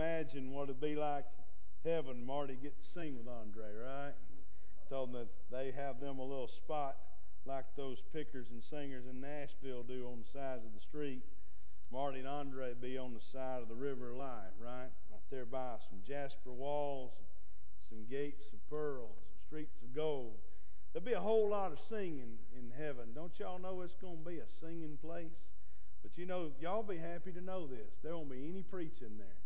imagine what it'd be like heaven. Marty get to sing with Andre, right? Told them that they have them a little spot like those pickers and singers in Nashville do on the sides of the street. Marty and Andre be on the side of the river of right? Right there by some jasper walls, some gates of pearl, some streets of gold. There'll be a whole lot of singing in heaven. Don't y'all know it's going to be a singing place? But you know, y'all be happy to know this. There won't be any preaching there.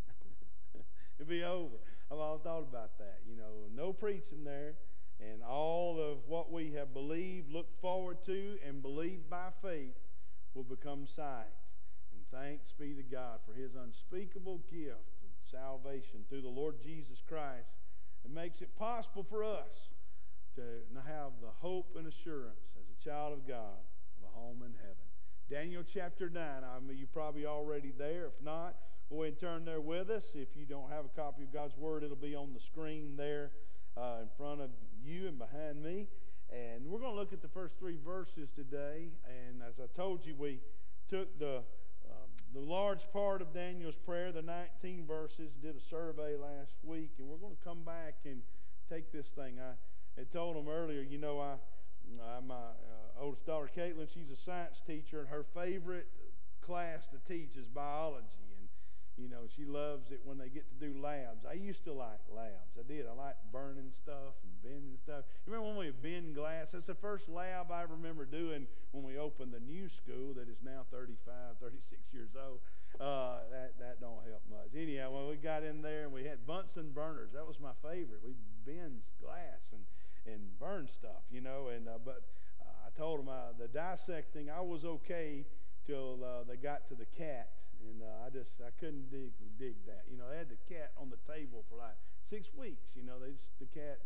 It'll be over. I've all thought about that. You know, no preaching there. And all of what we have believed, looked forward to, and believed by faith will become sight. And thanks be to God for his unspeakable gift of salvation through the Lord Jesus Christ. It makes it possible for us to have the hope and assurance as a child of God of a home in heaven. Daniel chapter 9. I mean, you're probably already there. If not, go ahead and turn there with us. If you don't have a copy of God's Word, it'll be on the screen there uh, in front of you and behind me. And we're going to look at the first three verses today. And as I told you, we took the um, the large part of Daniel's prayer, the 19 verses, did a survey last week, and we're going to come back and take this thing. I had told them earlier, you know, I, I my uh, oldest daughter, Caitlin, she's a science teacher, and her favorite class to teach is biology. And, you know, she loves it when they get to do labs. I used to like labs. I did. I liked burning stuff and bending stuff. You remember when we bend glass? That's the first lab I remember doing when we opened the new school that is now 35, 36 years old. Uh, that, that don't help much. Anyhow, when we got in there and we had Bunsen burners, that was my favorite. We bend glass and, and burn stuff, you know. And uh, But I told them uh, the dissecting, I was okay till uh, they got to the cat and uh, I just I couldn't dig dig that. You know, they had the cat on the table for like six weeks. You know, they just the cat,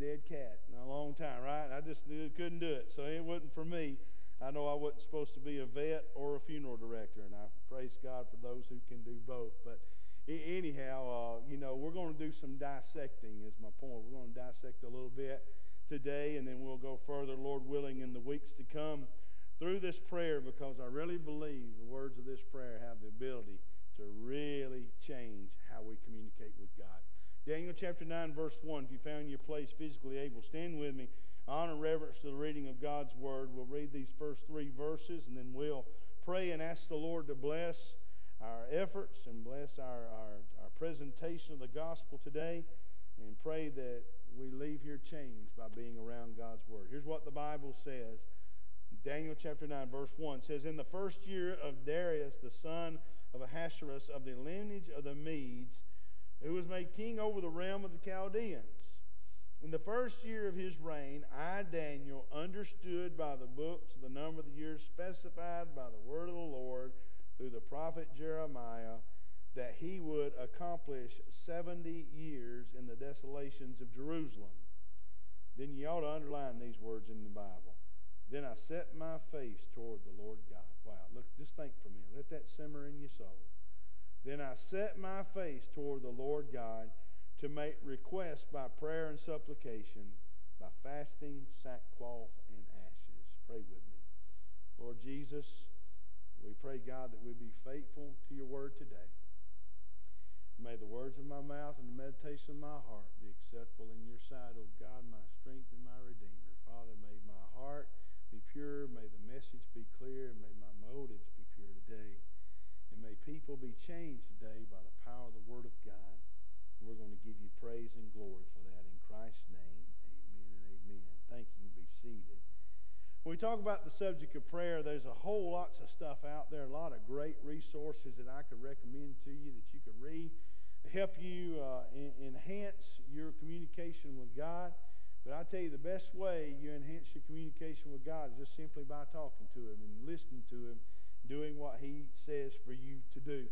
dead cat, in a long time, right? I just couldn't do it, so it wasn't for me. I know I wasn't supposed to be a vet or a funeral director, and I praise God for those who can do both. But anyhow, uh, you know, we're going to do some dissecting. Is my point. We're going to dissect a little bit today, and then we'll go further, Lord willing, in the weeks to come through this prayer because I really believe the words of this prayer have the ability to really change how we communicate with God. Daniel chapter 9, verse 1. If you found your place physically able, stand with me. Honor reverence to the reading of God's word. We'll read these first three verses and then we'll pray and ask the Lord to bless our efforts and bless our, our, our presentation of the gospel today and pray that we leave here changed by being around God's word. Here's what the Bible says Daniel chapter 9, verse 1 says, In the first year of Darius, the son of Ahasuerus, of the lineage of the Medes, who was made king over the realm of the Chaldeans. In the first year of his reign, I, Daniel, understood by the books the number of the years specified by the word of the Lord through the prophet Jeremiah that he would accomplish 70 years in the desolations of Jerusalem. Then you ought to underline these words in the Bible. Then I set my face toward the Lord God. Wow, look, just think for a minute. Let that simmer in your soul. Then I set my face toward the Lord God to make requests by prayer and supplication, by fasting, sackcloth, and ashes. Pray with me. Lord Jesus, we pray, God, that we be faithful to your word today. May the words of my mouth and the meditation of my heart be acceptable in your sight, O God, my strength and my redeemer. Father, may my heart be pure. May the message be clear. And may my motives be pure today. And may people be changed today by the power of the Word of God. We're going to give you praise and glory for that in Christ's name. Amen and amen. Thank you. Be seated. When we talk about the subject of prayer, there's a whole lots of stuff out there, a lot of great resources that I could recommend to you that you could read, help you uh, enhance your communication with God. But I tell you, the best way you enhance your communication with God is just simply by talking to Him and listening to Him, doing what He says for you to do.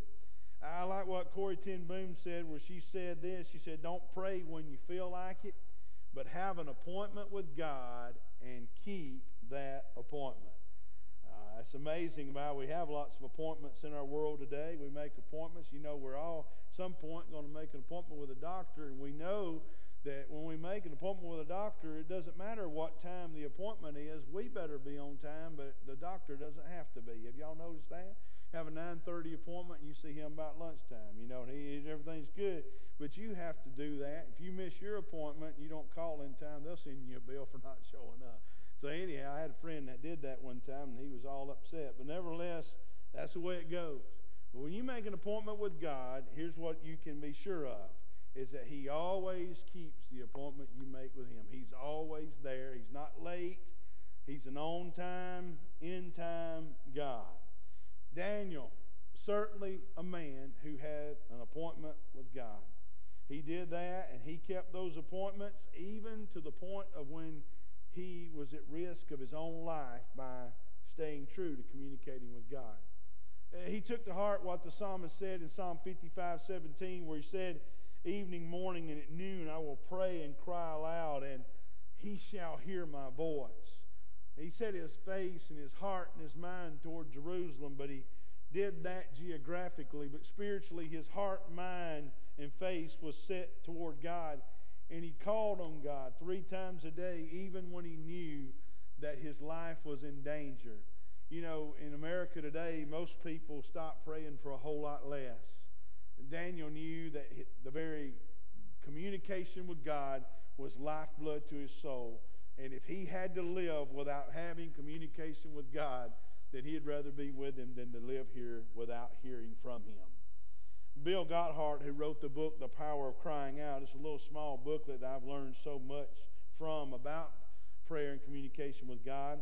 I like what Corrie ten Boom said, where she said this. She said, Don't pray when you feel like it, but have an appointment with God and keep that appointment. Uh, it's amazing about we have lots of appointments in our world today. We make appointments. You know, we're all some point going to make an appointment with a doctor, and we know that when we make an appointment with a doctor, it doesn't matter what time the appointment is. We better be on time, but the doctor doesn't have to be. Have y'all noticed that? Have a 9:30 appointment, and you see him about lunchtime. You know, he everything's good. But you have to do that. If you miss your appointment, you don't call in time, they'll send you a bill for not showing up. So anyhow, I had a friend that did that one time, and he was all upset. But nevertheless, that's the way it goes. But when you make an appointment with God, here's what you can be sure of is that he always keeps the appointment you make with him. He's always there. He's not late. He's an on time, in time God. Daniel, certainly a man who had an appointment with God. He did that and he kept those appointments even to the point of when he was at risk of his own life by staying true to communicating with God. Uh, he took to heart what the psalmist said in Psalm 55 17, where he said, Evening, morning, and at noon I will pray and cry aloud, and he shall hear my voice. He set his face and his heart and his mind toward Jerusalem, but he did that geographically, but spiritually his heart, mind, and face was set toward God. And he called on God three times a day, even when he knew that his life was in danger. You know, in America today, most people stop praying for a whole lot less. Daniel knew that the very communication with God was lifeblood to his soul. And if he had to live without having communication with God, then he'd rather be with him than to live here without hearing from him. Bill Gothard, who wrote the book The Power of Crying Out, it's a little small booklet that I've learned so much from about prayer and communication with God.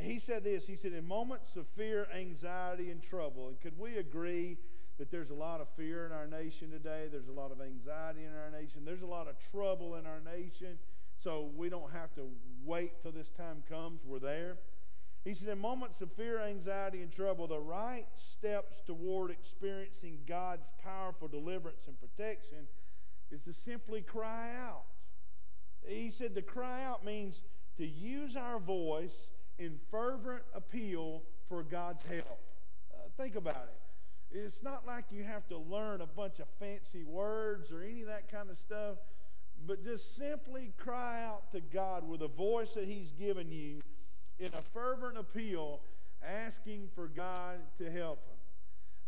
He said this He said, In moments of fear, anxiety, and trouble, and could we agree that there's a lot of fear in our nation today? There's a lot of anxiety in our nation. There's a lot of trouble in our nation. So we don't have to wait till this time comes. We're there. He said, in moments of fear, anxiety, and trouble, the right steps toward experiencing God's powerful deliverance and protection is to simply cry out. He said, to cry out means to use our voice in fervent appeal for God's help. Uh, think about it. It's not like you have to learn a bunch of fancy words or any of that kind of stuff, but just simply cry out to God with a voice that He's given you in a fervent appeal, asking for God to help him.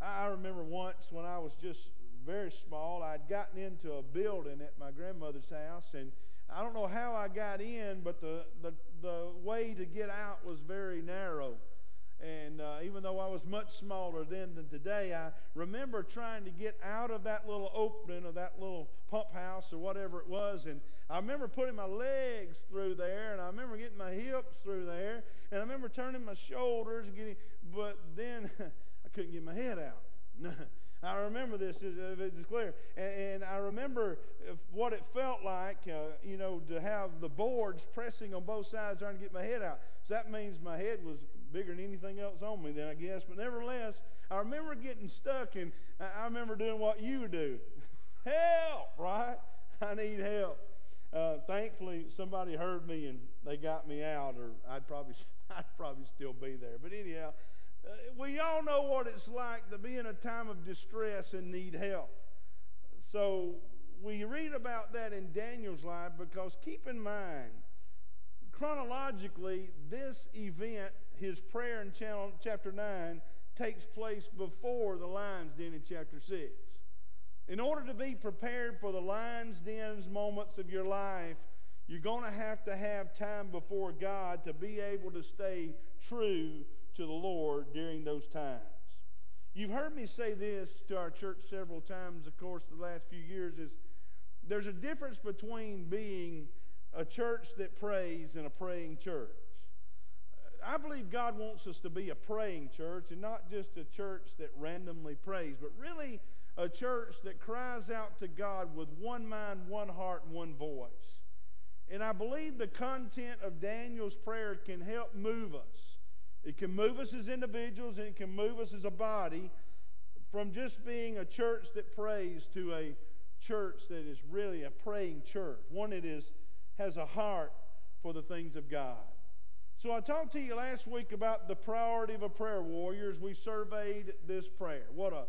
I remember once when I was just very small, I'd gotten into a building at my grandmother's house, and I don't know how I got in, but the, the, the way to get out was very narrow. And uh, even though I was much smaller then than today, I remember trying to get out of that little opening of that little pump house or whatever it was. And I remember putting my legs through there, and I remember getting my hips through there, and I remember turning my shoulders and getting, but then I couldn't get my head out. I remember this, it's clear. And, and, I remember what it felt like, uh, you know, to have the boards pressing on both sides trying to get my head out. So that means my head was bigger than anything else on me then, I guess. But nevertheless, I remember getting stuck, and I remember doing what you do. help, right? I need help. Uh, thankfully, somebody heard me and they got me out, or I'd probably, I'd probably still be there. But anyhow, uh, we all know what it's like to be in a time of distress and need help. So we read about that in Daniel's life because keep in mind, chronologically, this event, his prayer in chapter 9, takes place before the lion's den in chapter 6. In order to be prepared for the lion's dens moments of your life, you're going to have to have time before God to be able to stay true to the Lord during those times. You've heard me say this to our church several times, of course, the last few years is there's a difference between being a church that prays and a praying church. I believe God wants us to be a praying church and not just a church that randomly prays, but really a church that cries out to God with one mind, one heart, and one voice. And I believe the content of Daniel's prayer can help move us. It can move us as individuals and it can move us as a body from just being a church that prays to a church that is really a praying church, one that is, has a heart for the things of God. So I talked to you last week about the priority of a prayer warrior as we surveyed this prayer. What a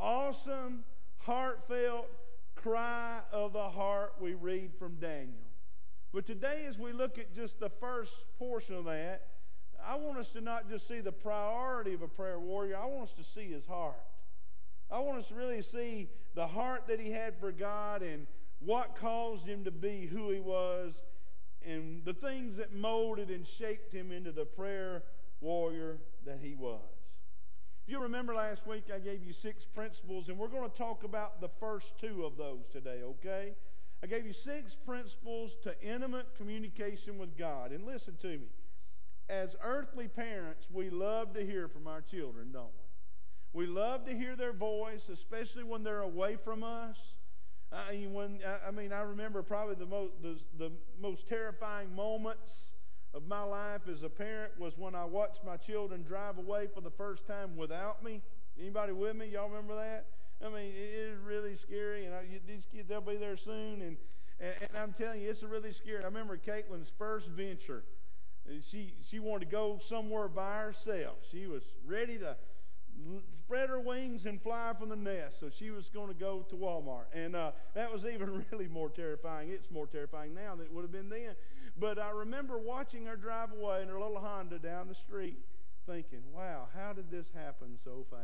awesome, heartfelt cry of the heart we read from Daniel. But today, as we look at just the first portion of that, I want us to not just see the priority of a prayer warrior, I want us to see his heart. I want us to really see the heart that he had for God and what caused him to be who he was and the things that molded and shaped him into the prayer warrior that he was. If you remember last week, I gave you six principles, and we're going to talk about the first two of those today, okay? I gave you six principles to intimate communication with God. And listen to me. As earthly parents, we love to hear from our children, don't we? We love to hear their voice, especially when they're away from us. I mean, when, I mean, I remember probably the most, the, the most terrifying moments of my life as a parent was when I watched my children drive away for the first time without me. Anybody with me? Y'all remember that? I mean, it is really scary, and I, these kids, they'll be there soon, and, and, and I'm telling you, it's really scary. I remember Caitlin's first venture. Uh, she, she wanted to go somewhere by herself. She was ready to spread her wings and fly from the nest. So she was going to go to Walmart. And uh, that was even really more terrifying. It's more terrifying now than it would have been then. But I remember watching her drive away in her little Honda down the street thinking, wow, how did this happen so fast?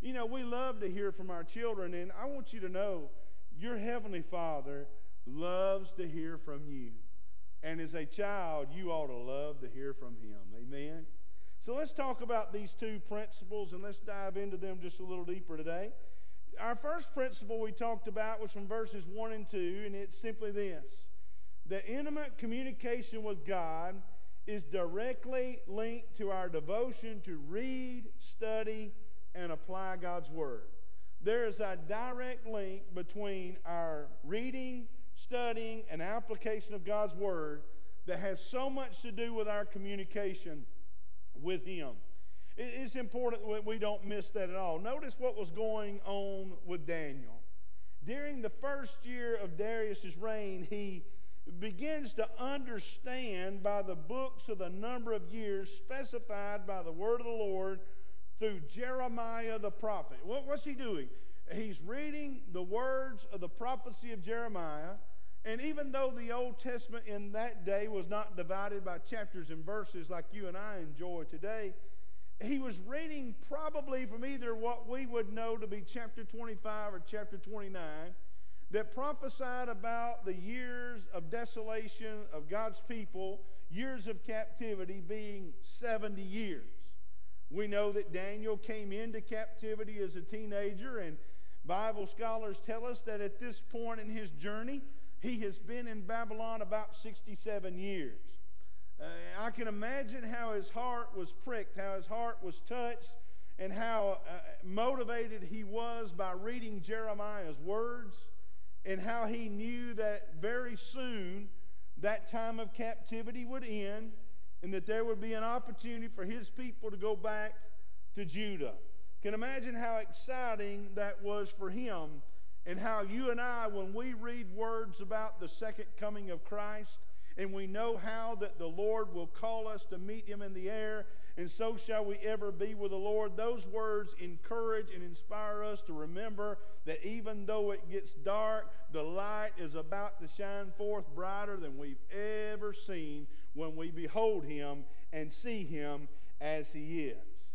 You know, we love to hear from our children, and I want you to know your Heavenly Father loves to hear from you. And as a child, you ought to love to hear from Him. Amen? So let's talk about these two principles and let's dive into them just a little deeper today. Our first principle we talked about was from verses 1 and 2, and it's simply this that intimate communication with God is directly linked to our devotion to read, study, and apply God's Word. There is a direct link between our reading, studying, and application of God's Word that has so much to do with our communication with Him. It's important that we don't miss that at all. Notice what was going on with Daniel. During the first year of Darius' reign, he begins to understand by the books of the number of years specified by the word of the Lord through Jeremiah the prophet. What what's he doing? He's reading the words of the prophecy of Jeremiah. And even though the Old Testament in that day was not divided by chapters and verses like you and I enjoy today, he was reading probably from either what we would know to be chapter 25 or chapter 29 that prophesied about the years of desolation of God's people, years of captivity being 70 years. We know that Daniel came into captivity as a teenager, and Bible scholars tell us that at this point in his journey, he has been in Babylon about 67 years. Uh, I can imagine how his heart was pricked, how his heart was touched, and how uh, motivated he was by reading Jeremiah's words, and how he knew that very soon that time of captivity would end, and that there would be an opportunity for his people to go back to Judah. Can imagine how exciting that was for him and how you and I, when we read words about the second coming of Christ, and we know how that the Lord will call us to meet him in the air, and so shall we ever be with the Lord. Those words encourage and inspire us to remember that even though it gets dark, the light is about to shine forth brighter than we've ever seen when we behold him and see him as he is.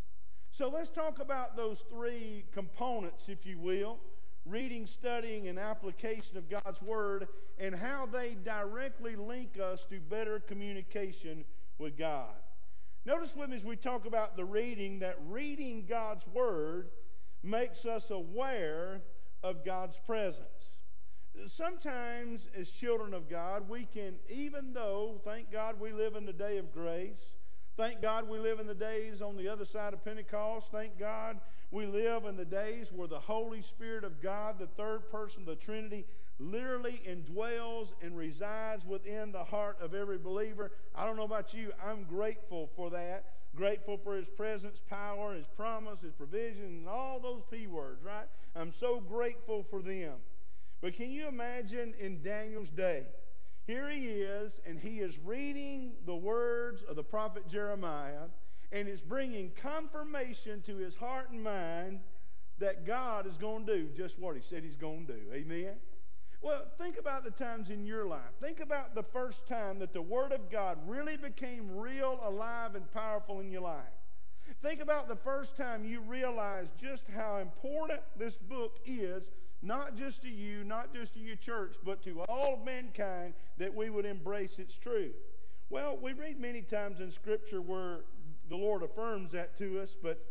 So let's talk about those three components, if you will reading, studying, and application of God's Word, and how they directly link us to better communication with God. Notice with me as we talk about the reading that reading God's Word makes us aware of God's presence. Sometimes, as children of God, we can, even though, thank God, we live in the day of grace, thank God we live in the days on the other side of Pentecost, thank God we live in the days where the Holy Spirit of God, the third person of the Trinity, literally indwells and resides within the heart of every believer. I don't know about you, I'm grateful for that. Grateful for His presence, power, His promise, His provision, and all those P words, right? I'm so grateful for them. But can you imagine in Daniel's day? Here he is, and he is reading the words of the prophet Jeremiah and it's bringing confirmation to his heart and mind that God is going to do just what he said he's going to do. Amen? Well, think about the times in your life. Think about the first time that the Word of God really became real, alive, and powerful in your life. Think about the first time you realized just how important this book is, not just to you, not just to your church, but to all of mankind, that we would embrace its truth. Well, we read many times in Scripture where the Lord affirms that to us, but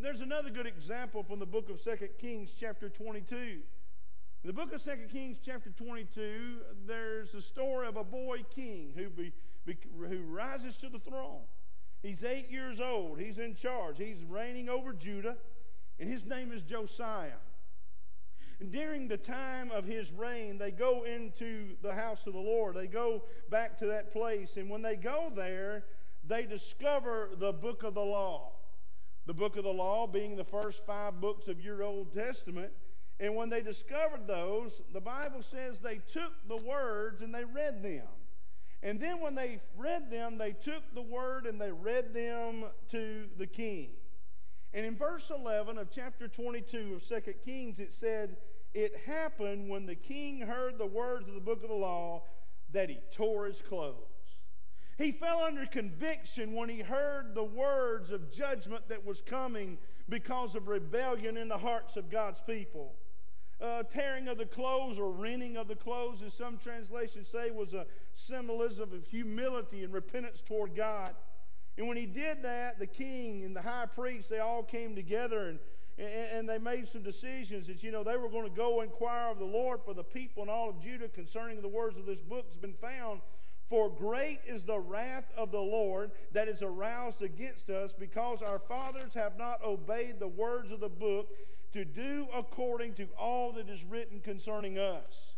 there's another good example from the book of 2 Kings, chapter 22. In the book of 2 Kings, chapter 22, there's the story of a boy king who, be, be, who rises to the throne. He's eight years old. He's in charge. He's reigning over Judah, and his name is Josiah. During the time of his reign, they go into the house of the Lord. They go back to that place. And when they go there, they discover the book of the law. The book of the law being the first five books of your Old Testament. And when they discovered those, the Bible says they took the words and they read them. And then when they read them, they took the word and they read them to the king. And in verse 11 of chapter 22 of 2 Kings, it said, It happened when the king heard the words of the book of the law that he tore his clothes. He fell under conviction when he heard the words of judgment that was coming because of rebellion in the hearts of God's people uh, tearing of the clothes or rending of the clothes, as some translations say, was a symbolism of humility and repentance toward God. And when he did that, the king and the high priest, they all came together and, and, they made some decisions that, you know, they were going to go inquire of the Lord for the people and all of Judah concerning the words of this book has been found. For great is the wrath of the Lord that is aroused against us because our fathers have not obeyed the words of the book to do according to all that is written concerning us.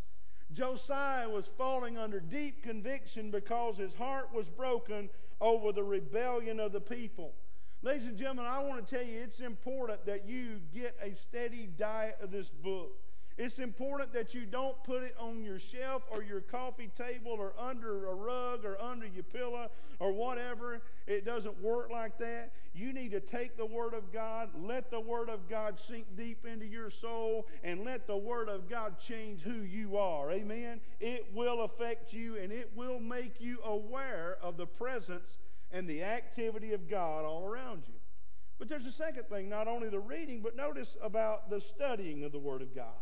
Josiah was falling under deep conviction because his heart was broken over the rebellion of the people. Ladies and gentlemen, I want to tell you it's important that you get a steady diet of this book. It's important that you don't put it on your shelf or your coffee table or under a rug or under your pillow or whatever. It doesn't work like that. You need to take the Word of God, let the Word of God sink deep into your soul, and let the Word of God change who you are. Amen. It will affect you and it will make you aware of the presence and the activity of God all around you. But there's a second thing, not only the reading, but notice about the studying of the Word of God.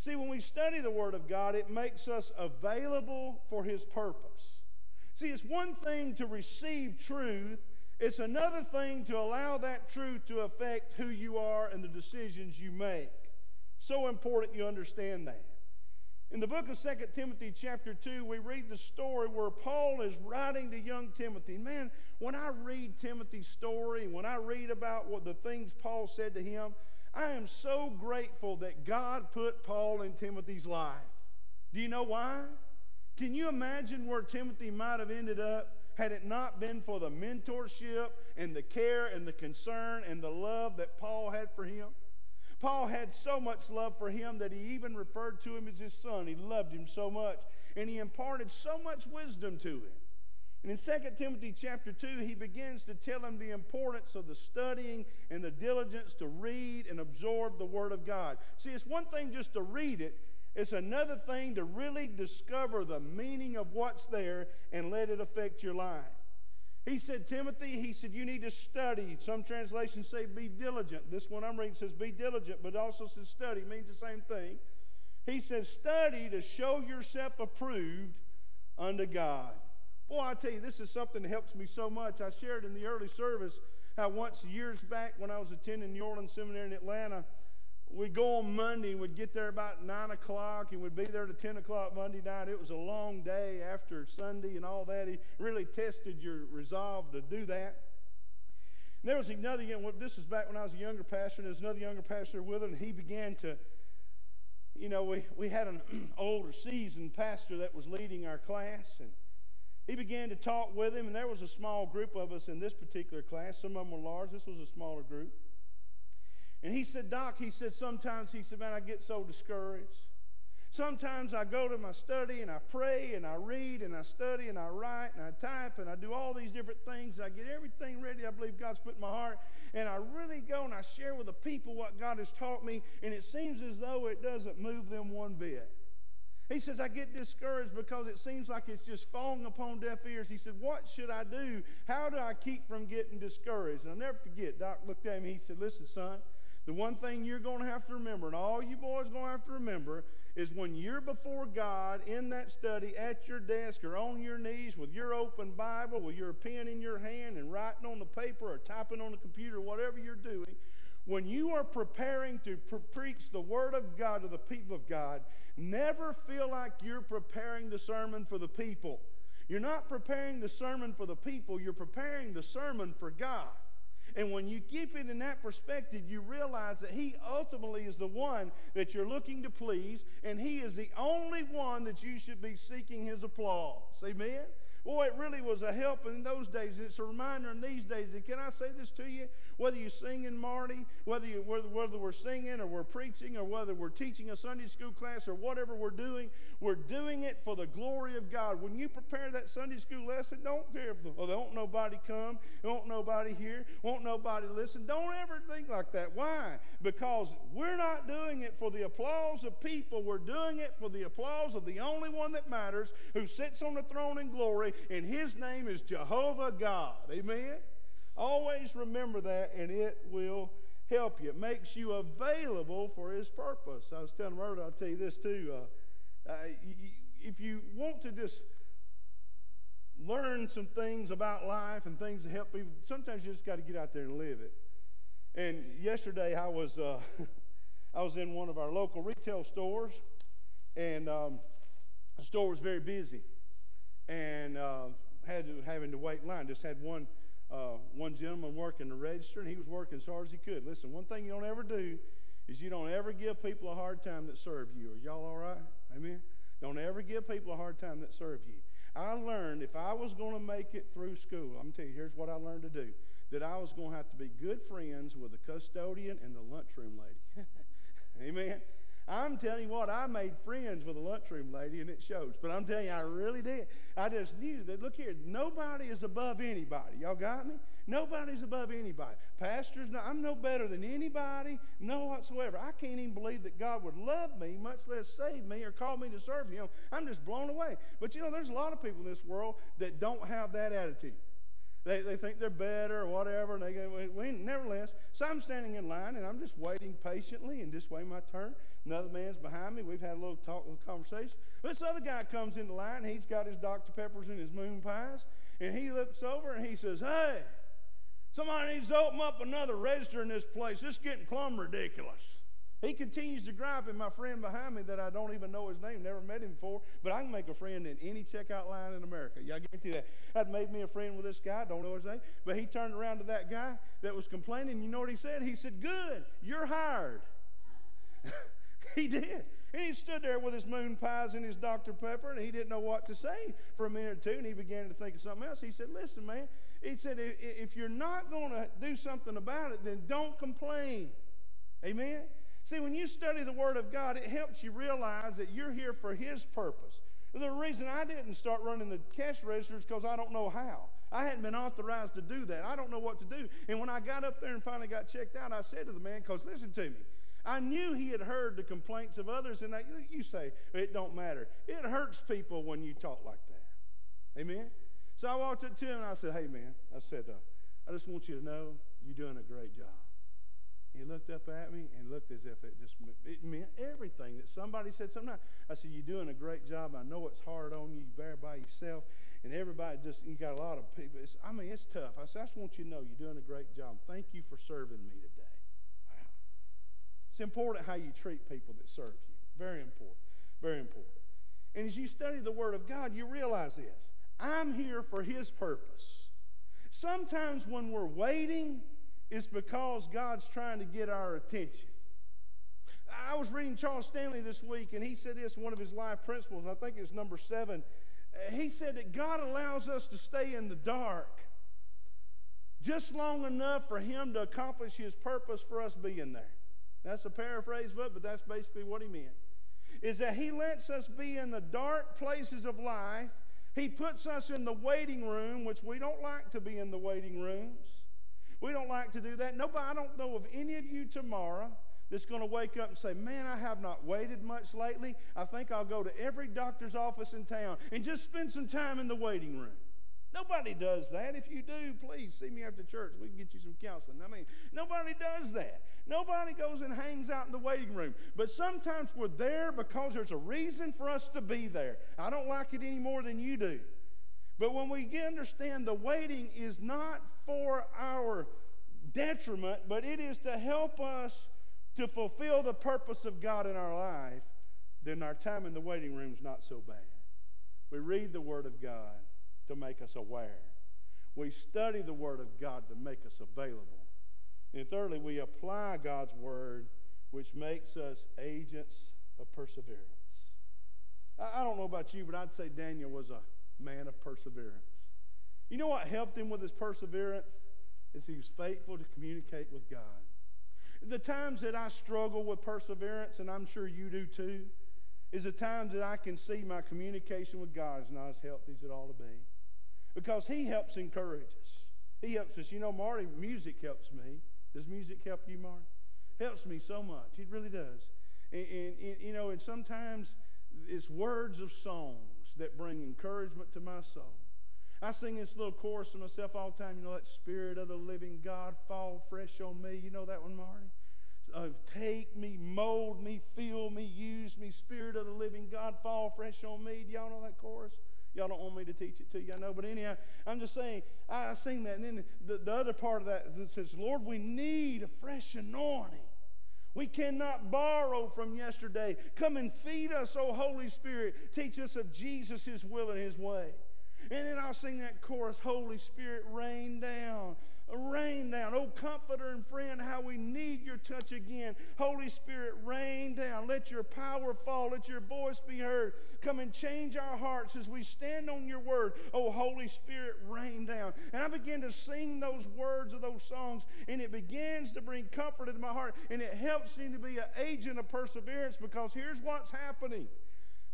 See, when we study the Word of God, it makes us available for His purpose. See, it's one thing to receive truth, it's another thing to allow that truth to affect who you are and the decisions you make. So important you understand that. In the book of 2 Timothy, chapter 2, we read the story where Paul is writing to young Timothy. Man, when I read Timothy's story, when I read about what the things Paul said to him, I am so grateful that God put Paul in Timothy's life. Do you know why? Can you imagine where Timothy might have ended up had it not been for the mentorship and the care and the concern and the love that Paul had for him? Paul had so much love for him that he even referred to him as his son. He loved him so much, and he imparted so much wisdom to him. And in 2 Timothy chapter 2, he begins to tell him the importance of the studying and the diligence to read and absorb the Word of God. See, it's one thing just to read it, it's another thing to really discover the meaning of what's there and let it affect your life. He said, Timothy, he said, you need to study. Some translations say be diligent. This one I'm reading says be diligent, but also says study. Means the same thing. He says, study to show yourself approved unto God. Boy, I tell you, this is something that helps me so much. I shared in the early service how once years back when I was attending New Orleans Seminary in Atlanta, we'd go on Monday and we'd get there about 9 o'clock and we'd be there to 10 o'clock Monday night. It was a long day after Sunday and all that. He really tested your resolve to do that. And there was another, you know, this was back when I was a younger pastor, and there was another younger pastor with him, and he began to, you know, we, we had an older, seasoned pastor that was leading our class, and he began to talk with him, and there was a small group of us in this particular class. Some of them were large. This was a smaller group. And he said, Doc, he said, sometimes, he said, man, I get so discouraged. Sometimes I go to my study and I pray and I read and I study and I write and I type and I do all these different things. I get everything ready I believe God's put in my heart. And I really go and I share with the people what God has taught me. And it seems as though it doesn't move them one bit. He says, I get discouraged because it seems like it's just falling upon deaf ears. He said, What should I do? How do I keep from getting discouraged? And I'll never forget, Doc looked at me. He said, Listen, son, the one thing you're going to have to remember, and all you boys are going to have to remember, is when you're before God in that study at your desk or on your knees with your open Bible, with your pen in your hand and writing on the paper or typing on the computer, whatever you're doing, when you are preparing to pre- preach the Word of God to the people of God, never feel like you're preparing the sermon for the people. You're not preparing the sermon for the people, you're preparing the sermon for God. And when you keep it in that perspective, you realize that He ultimately is the one that you're looking to please, and He is the only one that you should be seeking His applause. Amen? Boy, it really was a help in those days, and it's a reminder in these days. And can I say this to you? Whether you're singing Marty, whether, you, whether, whether we're singing or we're preaching or whether we're teaching a Sunday school class or whatever we're doing, we're doing it for the glory of God. When you prepare that Sunday school lesson, don't care if well, don't nobody come, won't nobody hear, won't nobody listen. Don't ever think like that. Why? Because we're not doing it for the applause of people. We're doing it for the applause of the only one that matters who sits on the throne in glory, and his name is Jehovah God. Amen? Always remember that, and it will help you. It makes you available for His purpose. I was telling Robert, I'll tell you this too. Uh, uh, if you want to just learn some things about life and things to help people, sometimes you just got to get out there and live it. And yesterday I was uh, I was in one of our local retail stores, and um, the store was very busy, and uh, had to, having to wait in line. Just had one uh, one gentleman working the register, and he was working as hard as he could. Listen, one thing you don't ever do is you don't ever give people a hard time that serve you. Are y'all all right? Amen? Don't ever give people a hard time that serve you. I learned if I was going to make it through school, I'm going to tell you, here's what I learned to do that I was going to have to be good friends with the custodian and the lunchroom lady. Amen? I'm telling you what, I made friends with a lunchroom lady, and it shows. But I'm telling you, I really did. I just knew that, look here, nobody is above anybody. Y'all got me? Nobody's above anybody. Pastors, I'm no better than anybody, no whatsoever. I can't even believe that God would love me, much less save me or call me to serve Him. I'm just blown away. But you know, there's a lot of people in this world that don't have that attitude. They, they think they're better or whatever, and they go, well, nevertheless. So I'm standing in line and I'm just waiting patiently and just waiting my turn. Another man's behind me. We've had a little talk, little conversation. This other guy comes into line. He's got his Dr. Peppers and his moon pies, and he looks over and he says, "Hey, somebody needs to open up another register in this place. This is getting plumb ridiculous." He continues to gripe, at my friend behind me that I don't even know his name, never met him before, but I can make a friend in any checkout line in America. I guarantee that. That made me a friend with this guy, don't know his name, but he turned around to that guy that was complaining. You know what he said? He said, Good, you're hired. he did. And he stood there with his moon pies and his Dr. Pepper, and he didn't know what to say for a minute or two, and he began to think of something else. He said, Listen, man, he said, if you're not going to do something about it, then don't complain. Amen? See, when you study the Word of God, it helps you realize that you're here for His purpose. The reason I didn't start running the cash register is because I don't know how. I hadn't been authorized to do that. I don't know what to do. And when I got up there and finally got checked out, I said to the man, because listen to me, I knew he had heard the complaints of others, and I, you say it don't matter. It hurts people when you talk like that. Amen. So I walked up to him and I said, "Hey, man," I said, uh, "I just want you to know you're doing a great job." He looked up at me and looked as if it just it meant everything that somebody said something. I said, "You're doing a great job. I know it's hard on you. You bear by yourself, and everybody just you got a lot of people. It's, I mean, it's tough. I said, I just want you to know you're doing a great job. Thank you for serving me today. Wow, it's important how you treat people that serve you. Very important. Very important. And as you study the Word of God, you realize this. I'm here for His purpose. Sometimes when we're waiting it's because God's trying to get our attention. I was reading Charles Stanley this week, and he said this one of his life principles. I think it's number seven. He said that God allows us to stay in the dark just long enough for Him to accomplish His purpose for us being there. That's a paraphrase of it, but that's basically what he meant. Is that He lets us be in the dark places of life. He puts us in the waiting room, which we don't like to be in the waiting rooms. We don't like to do that. Nobody, I don't know of any of you tomorrow that's going to wake up and say, Man, I have not waited much lately. I think I'll go to every doctor's office in town and just spend some time in the waiting room. Nobody does that. If you do, please see me after church. We can get you some counseling. I mean, nobody does that. Nobody goes and hangs out in the waiting room. But sometimes we're there because there's a reason for us to be there. I don't like it any more than you do. But when we understand the waiting is not for our detriment, but it is to help us to fulfill the purpose of God in our life, then our time in the waiting room is not so bad. We read the Word of God to make us aware. We study the Word of God to make us available. And thirdly, we apply God's Word, which makes us agents of perseverance. I, don't know about you, but I'd say Daniel was a man of perseverance. You know what helped him with his perseverance? Is he was faithful to communicate with God. The times that I struggle with perseverance, and I'm sure you do too, is the times that I can see my communication with God is not as healthy as it ought to be because He helps encourage us. He helps us. You know, Marty, music helps me. Does music help you, Marty? Helps me so much. It really does. And, and, and, you know, and sometimes it's words of songs that bring encouragement to my soul. I sing this little chorus to myself all the time. You know, that Spirit of the living God fall fresh on me. You know that one, Marty? Uh, take me, mold me, fill me, use me. Spirit of the living God fall fresh on me. Do y'all know that chorus? Y'all don't want me to teach it to you, I know. But anyhow, I'm just saying, I, I sing that. And then the, the other part of that says, Lord, we need a fresh anointing. We cannot borrow from yesterday. Come and feed us, O Holy Spirit. Teach us of Jesus, His will, and His way. And then I'll sing that chorus Holy Spirit, rain down. Rain down. Oh, comforter and friend, how we need your touch again. Holy Spirit, rain down. Let your power fall. Let your voice be heard. Come and change our hearts as we stand on your word. Oh, Holy Spirit, rain down. And I begin to sing those words of those songs, and it begins to bring comfort into my heart, and it helps me to be an agent of perseverance because here's what's happening.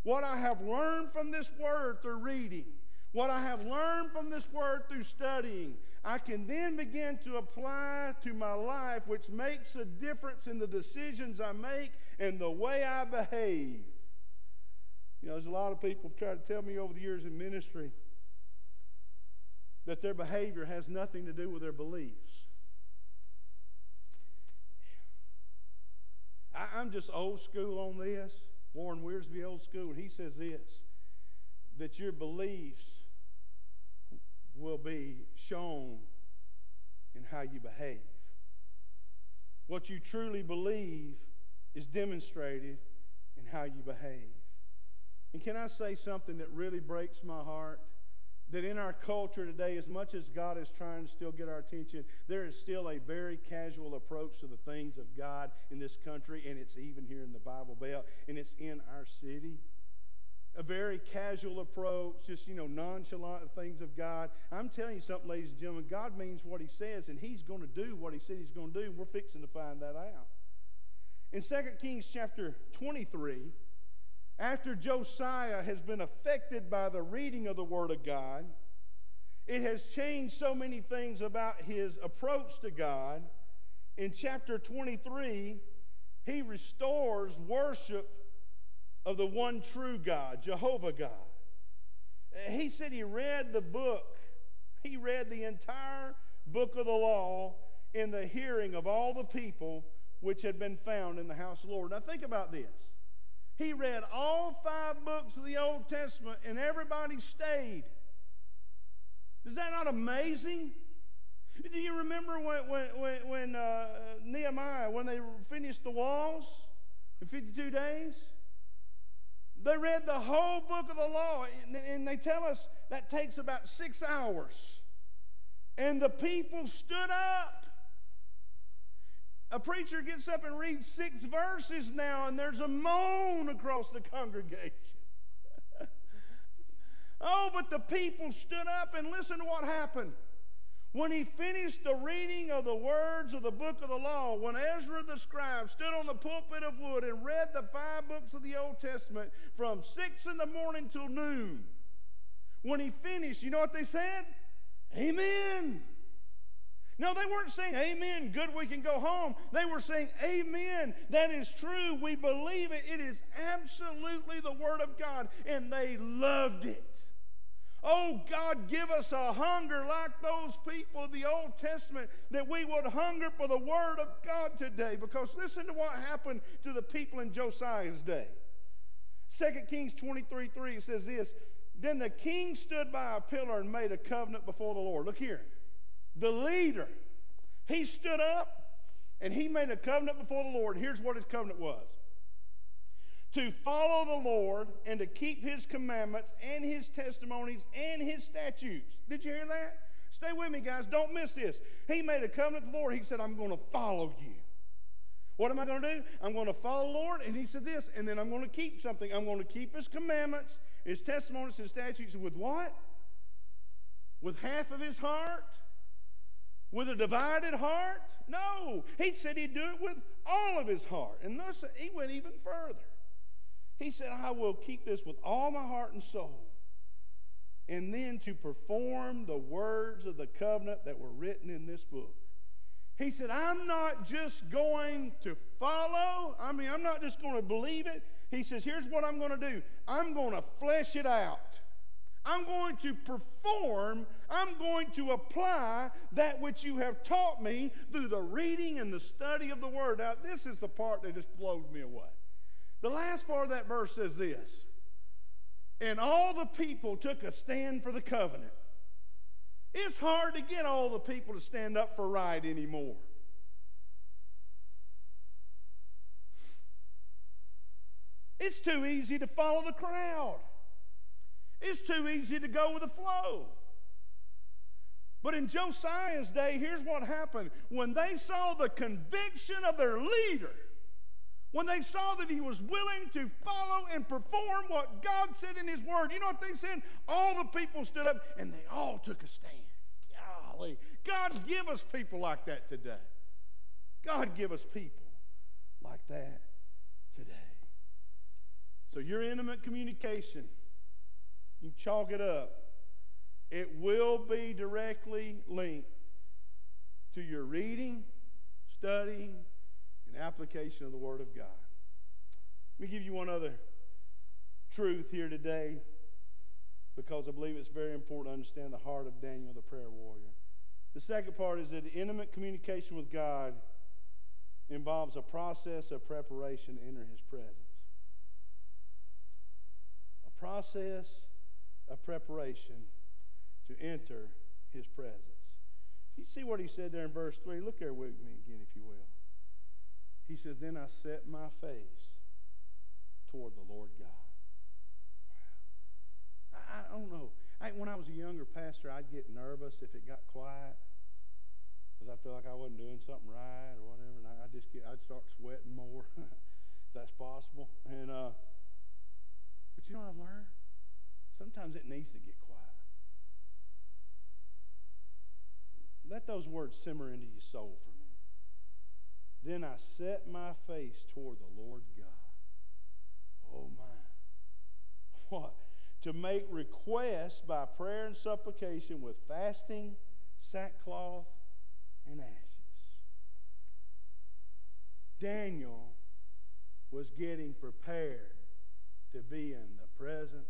What I have learned from this word through reading what I have learned from this word through studying, I can then begin to apply to my life, which makes a difference in the decisions I make and the way I behave. You know, there's a lot of people try to tell me over the years in ministry that their behavior has nothing to do with their beliefs. I, am just old school on this. Warren Wiersbe, old school, and he says this that your beliefs will be shown in how you behave. What you truly believe is demonstrated in how you behave. And can I say something that really breaks my heart? That in our culture today, as much as God is trying to still get our attention, there is still a very casual approach to the things of God in this country, and it's even here in the Bible Belt, and it's in our city a very casual approach, just, you know, nonchalant things of God. I'm telling you something, ladies and gentlemen, God means what he says, and he's going to do what he said he's going to do, and we're fixing to find that out. In 2 Kings chapter 23, after Josiah has been affected by the reading of the Word of God, it has changed so many things about his approach to God. In chapter 23, he restores worship of the one true God, Jehovah God. He said he read the book, he read the entire book of the law in the hearing of all the people which had been found in the house of the Lord. Now think about this. He read all five books of the Old Testament and everybody stayed. Is that not amazing? Do you remember when, when, when uh, Nehemiah, when they finished the walls in 52 days? They read the whole book of the law, and they tell us that takes about six hours. And the people stood up. A preacher gets up and reads six verses now, and there's a moan across the congregation. oh, but the people stood up, and listen to what happened. When he finished the reading of the words of the book of the law, when Ezra the scribe stood on the pulpit of wood and read the five books of the Old Testament from six in the morning till noon, when he finished, you know what they said? Amen. No, they weren't saying, Amen, good, we can go home. They were saying, Amen, that is true. We believe it. It is absolutely the Word of God. And they loved it. Oh, God, give us a hunger like those people of the Old Testament that we would hunger for the Word of God today. Because listen to what happened to the people in Josiah's day. 2 Kings 23 3 it says this Then the king stood by a pillar and made a covenant before the Lord. Look here. The leader, he stood up and he made a covenant before the Lord. Here's what his covenant was to follow the Lord and to keep his commandments and his testimonies and his statutes. Did you hear that? Stay with me, guys. Don't miss this. He made a covenant with the Lord. He said, I'm going to follow you. What am I going to do? I'm going to follow the Lord. And he said this, and then I'm going to keep something. I'm going to keep his commandments, his testimonies, his statutes. With what? With half of his heart? With a divided heart? No. He said he'd do it with all of his heart. And thus he went even further. He said, I will keep this with all my heart and soul. And then to perform the words of the covenant that were written in this book. He said, I'm not just going to follow. I mean, I'm not just going to believe it. He says, here's what I'm going to do I'm going to flesh it out. I'm going to perform, I'm going to apply that which you have taught me through the reading and the study of the Word. Now, this is the part that just blows me away. The last part of that verse says this And all the people took a stand for the covenant. It's hard to get all the people to stand up for right anymore. It's too easy to follow the crowd. It's too easy to go with the flow. But in Josiah's day, here's what happened. When they saw the conviction of their leader, when they saw that he was willing to follow and perform what God said in his word, you know what they said? All the people stood up and they all took a stand. Golly. God give us people like that today. God give us people like that today. So your intimate communication, you chalk it up. It will be directly linked to your reading, studying, application of the Word of God. Let me give you one other truth here today because I believe it's very important to understand the heart of Daniel, the prayer warrior. The second part is that intimate communication with God involves a process of preparation to enter His presence. A process of preparation to enter His presence. You see what he said there in verse 3? Look there with me again, if you will. He says, Then I set my face toward the Lord God. Wow. I, I don't know. I, when I was a younger pastor, I'd get nervous if it got quiet because I feel like I wasn't doing something right or whatever, and I, I just get, I'd start sweating more, if that's possible. And uh, but you know what I've learned? Sometimes it needs to get quiet. Let those words simmer into your soul for then I set my face toward the Lord God. Oh my. What? To make requests by prayer and supplication with fasting, sackcloth, and ashes. Daniel was getting prepared to be in the presence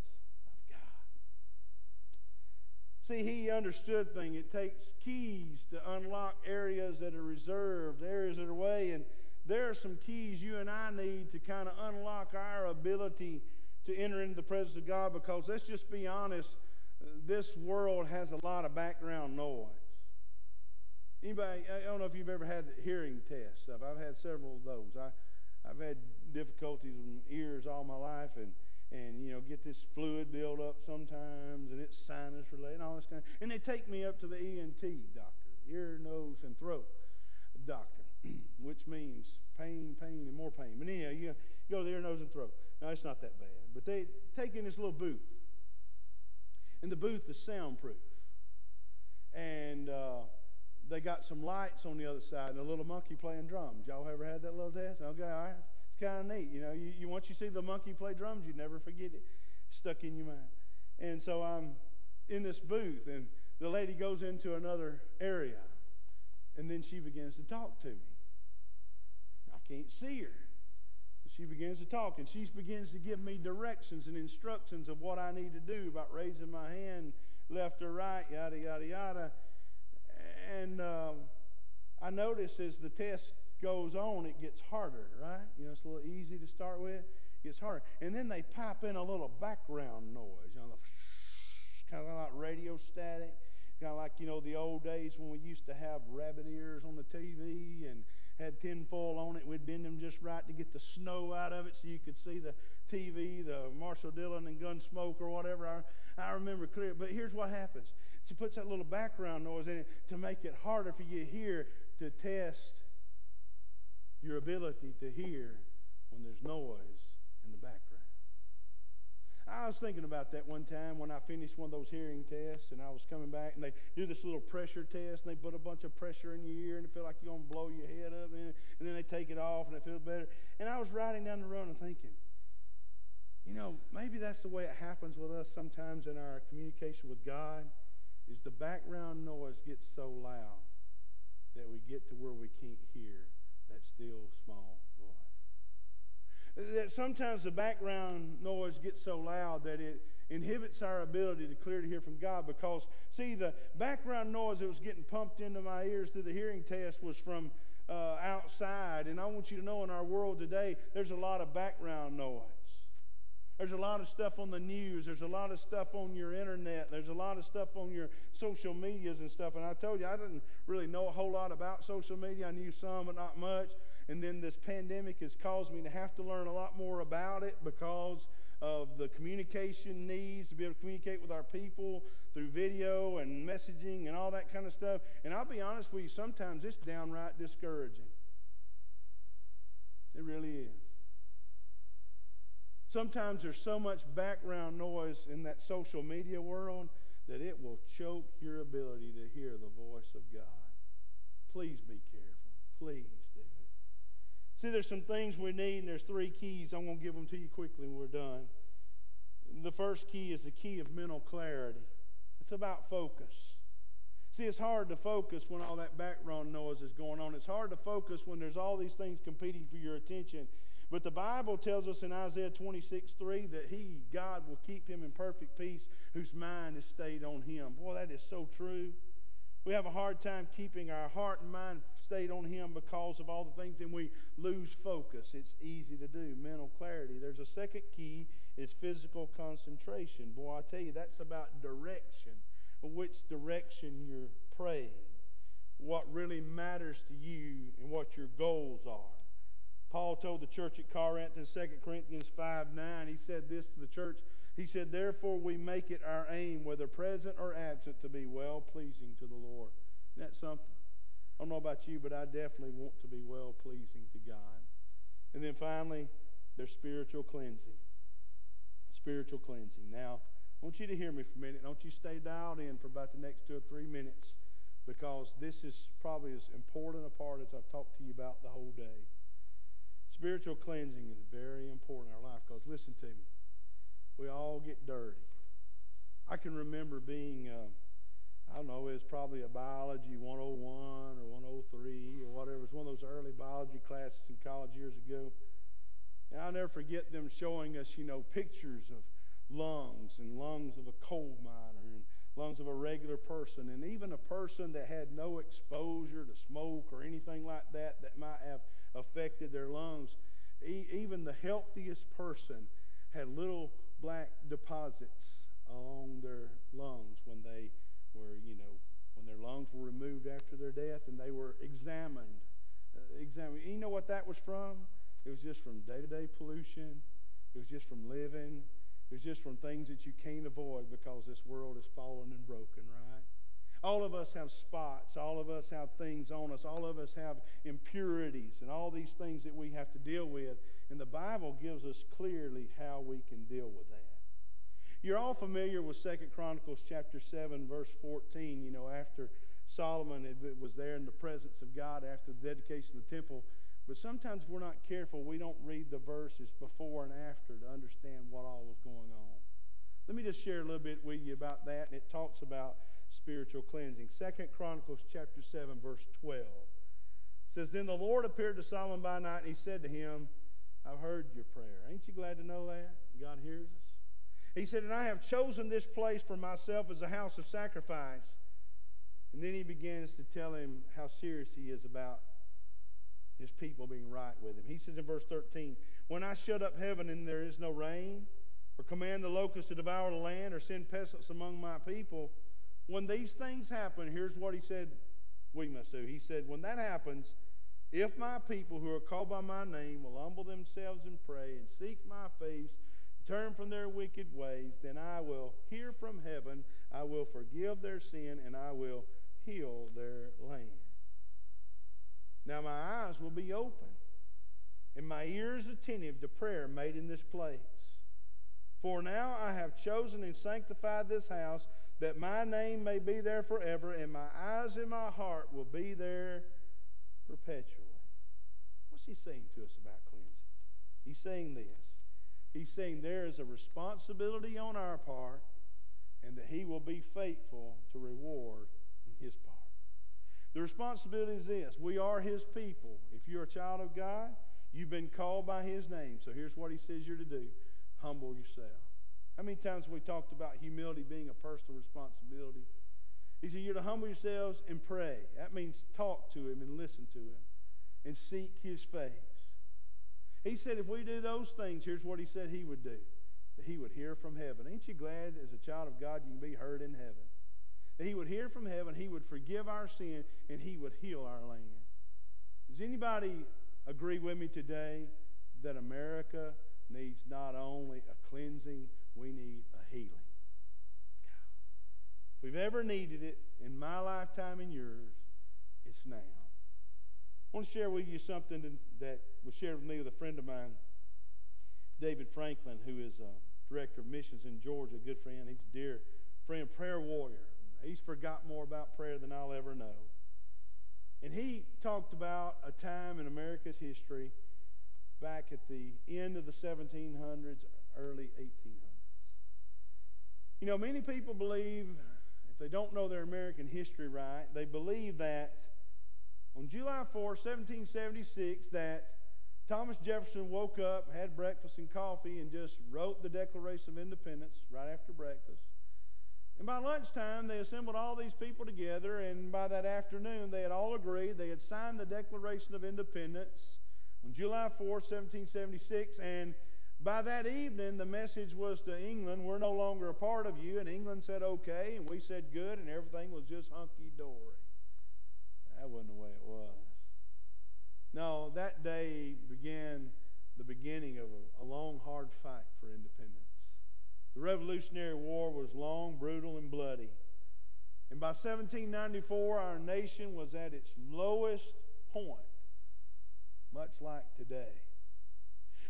See, he understood things. It takes keys to unlock areas that are reserved, areas that are away. And there are some keys you and I need to kind of unlock our ability to enter into the presence of God because let's just be honest, this world has a lot of background noise. Anybody, I don't know if you've ever had hearing tests. I've had several of those. I, I've had difficulties with ears all my life, and and you know get this fluid build up sometimes and it's sinus related and all this kind of, and they take me up to the ENT doctor, ear, nose, and throat doctor, which means pain, pain, and more pain. But anyhow, you go to the ear, nose, and throat. Now it's not that bad, but they take in this little booth, and the booth is soundproof, and uh, they got some lights on the other side and a little monkey playing drums. Y'all ever had that little test? Okay, all right kind of neat. You know, you, you once you see the monkey play drums, you never forget it. Stuck in your mind. And so I'm in this booth, and the lady goes into another area, And then she begins to talk to me. I can't see her. She begins to talk and she begins to give me directions and instructions of what I need to do about raising my hand left or right, yada, yada, yada. And uh, I notice as the test goes on, it gets harder, right? You know, it's a little easy to start with, it gets harder. And then they pipe in a little background noise, you know, kind of like radio static, kind of like, you know, the old days when we used to have rabbit ears on the TV and had tinfoil on it. We'd bend them just right to get the snow out of it so you could see the TV, the Marshall Dillon and Gunsmoke or whatever. I, I remember clear. But here's what happens. She puts that little background noise in it to make it harder for you to hear to test your ability to hear when there's noise in the background. I was thinking about that one time when I finished one of those hearing tests and I was coming back and they do this little pressure test and they put a bunch of pressure in your ear and it feel like you're going to blow your head up and then they take it off and it feels better. And I was riding down the road and thinking, you know, maybe that's the way it happens with us sometimes in our communication with God is the background noise gets so loud that we get to where we can't hear that still small voice. That sometimes the background noise gets so loud that it inhibits our ability to clearly hear from God because, see, the background noise that was getting pumped into my ears through the hearing test was from uh, outside. And I want you to know in our world today, there's a lot of background noise. There's a lot of stuff on the news. There's a lot of stuff on your internet. There's a lot of stuff on your social medias and stuff. And I told you, I didn't really know a whole lot about social media. I knew some, but not much. And then this pandemic has caused me to have to learn a lot more about it because of the communication needs to be able to communicate with our people through video and messaging and all that kind of stuff. And I'll be honest with you, sometimes it's downright discouraging. It really is. Sometimes there's so much background noise in that social media world that it will choke your ability to hear the voice of God. Please be careful. Please do it. See, there's some things we need, and there's three keys. I'm going to give them to you quickly when we're done. The first key is the key of mental clarity. It's about focus. See, it's hard to focus when all that background noise is going on. It's hard to focus when there's all these things competing for your attention. But the Bible tells us in Isaiah 26, 3 that He, God, will keep him in perfect peace whose mind is stayed on Him. Boy, that is so true. We have a hard time keeping our heart and mind stayed on Him because of all the things, and we lose focus. It's easy to do. Mental clarity. There's a second key is physical concentration. Boy, I tell you, that's about direction. Which direction you're praying. What really matters to you and what your goals are. Paul told the church at Corinth in 2 Corinthians 5 9, he said this to the church. He said, Therefore we make it our aim, whether present or absent, to be well pleasing to the Lord. Isn't that something? I don't know about you, but I definitely want to be well pleasing to God. And then finally, there's spiritual cleansing. Spiritual cleansing. Now, I want you to hear me for a minute. Don't you stay dialed in for about the next two or three minutes because this is probably as important a part as I've talked to you about the whole day. Spiritual cleansing is very important in our life because, listen to me, we all get dirty. I can remember being, uh, I don't know, it was probably a biology 101 or 103 or whatever. It was one of those early biology classes in college years ago. And I'll never forget them showing us, you know, pictures of lungs and lungs of a coal miner and lungs of a regular person and even a person that had no exposure to smoke or anything like that that might have affected their lungs. E- even the healthiest person had little black deposits along their lungs when they were, you know, when their lungs were removed after their death and they were examined. Uh, examined. You know what that was from? It was just from day to day pollution. It was just from living. It was just from things that you can't avoid because this world is fallen and broken, right? All of us have spots. All of us have things on us. All of us have impurities and all these things that we have to deal with. And the Bible gives us clearly how we can deal with that. You're all familiar with Second Chronicles chapter 7, verse 14. You know, after Solomon was there in the presence of God after the dedication of the temple. But sometimes we're not careful, we don't read the verses before and after to understand what all was going on. Let me just share a little bit with you about that. And it talks about spiritual cleansing. Second Chronicles chapter 7, verse 12 says, Then the Lord appeared to Solomon by night, and he said to him, I've heard your prayer. Ain't you glad to know that? God hears us. He said, And I have chosen this place for myself as a house of sacrifice. And then he begins to tell him how serious he is about his people being right with him. He says in verse 13, When I shut up heaven and there is no rain, or command the locusts to devour the land, or send pestilence among my people, when these things happen, here's what he said we must do. He said, When that happens, if my people who are called by my name will humble themselves and pray and seek my face, turn from their wicked ways, then I will hear from heaven, I will forgive their sin, and I will heal their land. Now my eyes will be open, and my ears attentive to prayer made in this place. For now I have chosen and sanctified this house, that my name may be there forever, and my eyes and my heart will be there perpetually. What's he saying to us about cleansing? He's saying this. He's saying there is a responsibility on our part, and that he will be faithful to reward his part. The responsibility is this we are his people. If you're a child of God, you've been called by his name. So here's what he says you're to do humble yourself. How many times have we talked about humility being a personal responsibility? He said, You're to humble yourselves and pray. That means talk to him and listen to him and seek his face. He said, If we do those things, here's what he said he would do that he would hear from heaven. Ain't you glad as a child of God you can be heard in heaven? That he would hear from heaven, he would forgive our sin, and he would heal our land. Does anybody agree with me today that America needs not only a cleansing, we need a healing? If we've ever needed it in my lifetime and yours, it's now. I want to share with you something that was shared with me with a friend of mine, David Franklin, who is a director of missions in Georgia, a good friend. He's a dear friend, prayer warrior. He's forgot more about prayer than I'll ever know. And he talked about a time in America's history back at the end of the 1700s, early 1800s. You know, many people believe, if they don't know their American history right, they believe that on July 4, 1776, that Thomas Jefferson woke up, had breakfast and coffee, and just wrote the Declaration of Independence right after breakfast. And by lunchtime, they assembled all these people together, and by that afternoon, they had all agreed. They had signed the Declaration of Independence on July 4, 1776, and by that evening, the message was to England, we're no longer a part of you, and England said okay, and we said good, and everything was just hunky-dory. That wasn't the way it was. No, that day began the beginning of a, a long, hard fight for independence. The Revolutionary War was long, brutal, and bloody. And by 1794, our nation was at its lowest point, much like today.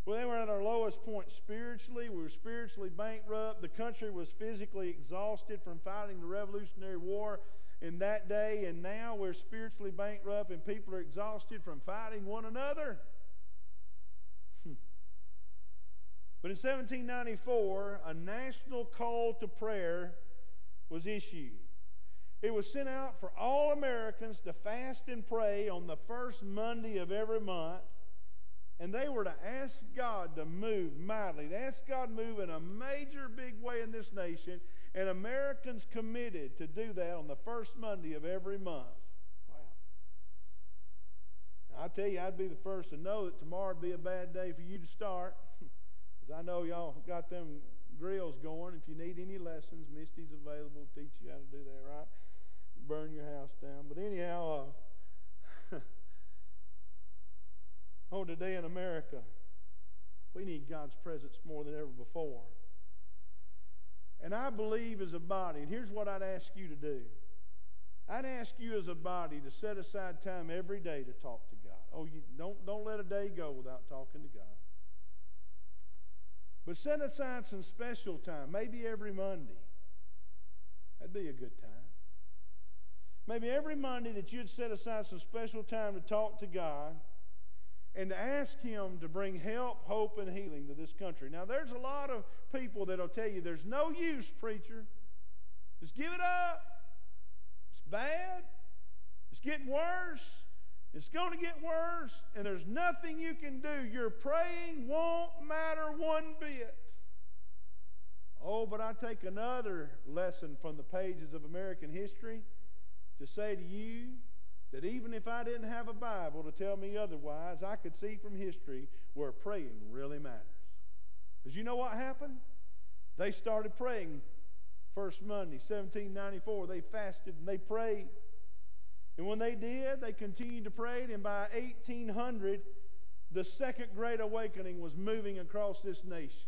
Well, they were at our lowest point spiritually. We were spiritually bankrupt. The country was physically exhausted from fighting the Revolutionary War in that day. And now we're spiritually bankrupt and people are exhausted from fighting one another. Hmm. But in 1794, a national call to prayer was issued. It was sent out for all Americans to fast and pray on the first Monday of every month. And they were to ask God to move mightily, to ask God to move in a major big way in this nation. And Americans committed to do that on the first Monday of every month. Wow. I tell you, I'd be the first to know that tomorrow would be a bad day for you to start. Because I know y'all got them grills going. If you need any lessons, Misty's available to teach you how to do that, right? Burn your house down. But anyhow, uh, oh, today in America, we need God's presence more than ever before. And I believe as a body, and here's what I'd ask you to do. I'd ask you as a body to set aside time every day to talk to God. Oh, you don't, don't let a day go without talking to God. But set aside some special time, maybe every Monday. That'd be a good time. Maybe every Monday that you'd set aside some special time to talk to God and to ask Him to bring help, hope, and healing to this country. Now, there's a lot of people that'll tell you there's no use, preacher. Just give it up. It's bad. It's getting worse. It's going to get worse, and there's nothing you can do. Your praying won't matter one bit. Oh, but I take another lesson from the pages of American history to say to you that even if I didn't have a Bible to tell me otherwise, I could see from history where praying really matters. Because you know what happened? They started praying first Monday, 1794. They fasted and they prayed. And when they did, they continued to pray, and by 1800, the Second Great Awakening was moving across this nation.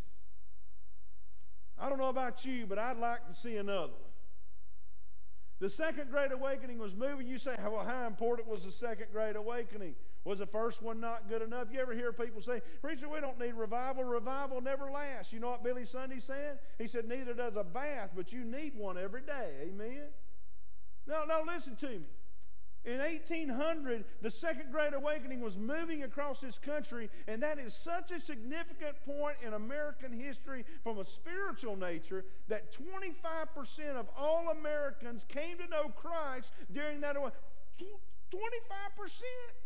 I don't know about you, but I'd like to see another one. The Second Great Awakening was moving. You say, well, how important was the Second Great Awakening? Was the first one not good enough? You ever hear people say, Preacher, we don't need revival. Revival never lasts. You know what Billy Sunday said? He said, Neither does a bath, but you need one every day. Amen? Now, now listen to me. In 1800, the Second Great Awakening was moving across this country, and that is such a significant point in American history from a spiritual nature that 25% of all Americans came to know Christ during that. 25%,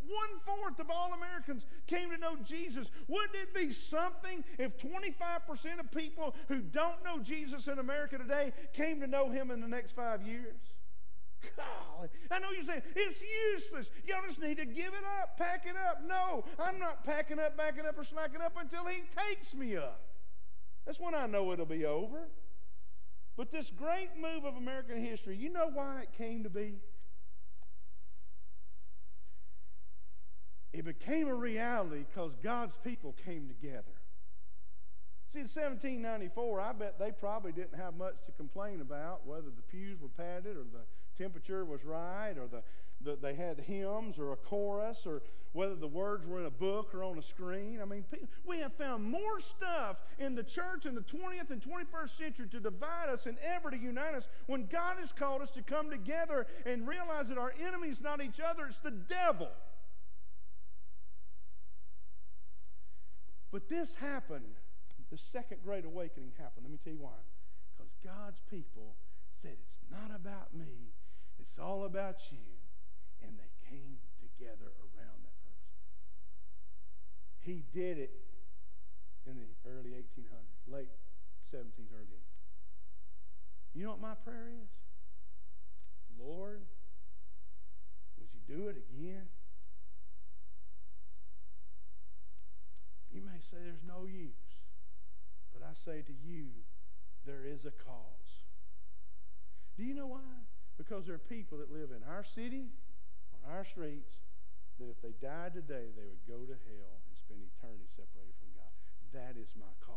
one fourth of all Americans came to know Jesus. Wouldn't it be something if 25% of people who don't know Jesus in America today came to know Him in the next five years? I know you're saying it's useless. Y'all just need to give it up, pack it up. No, I'm not packing up, backing up, or slacking up until He takes me up. That's when I know it'll be over. But this great move of American history, you know why it came to be? It became a reality because God's people came together. See, in 1794, I bet they probably didn't have much to complain about, whether the pews were padded or the temperature was right or the, the, they had hymns or a chorus or whether the words were in a book or on a screen. I mean, we have found more stuff in the church in the 20th and 21st century to divide us and ever to unite us when God has called us to come together and realize that our enemy is not each other, it's the devil. But this happened. The second great awakening happened. Let me tell you why. Because God's people said, It's not about me, it's all about you. And they came together around that purpose. He did it in the early 1800s, late 17th, early 18th. You know what my prayer is? Lord, would you do it again? You may say there's no use, but I say to you, there is a cause. Do you know why? Because there are people that live in our city, on our streets, that if they died today, they would go to hell and spend eternity separated from God. That is my cause.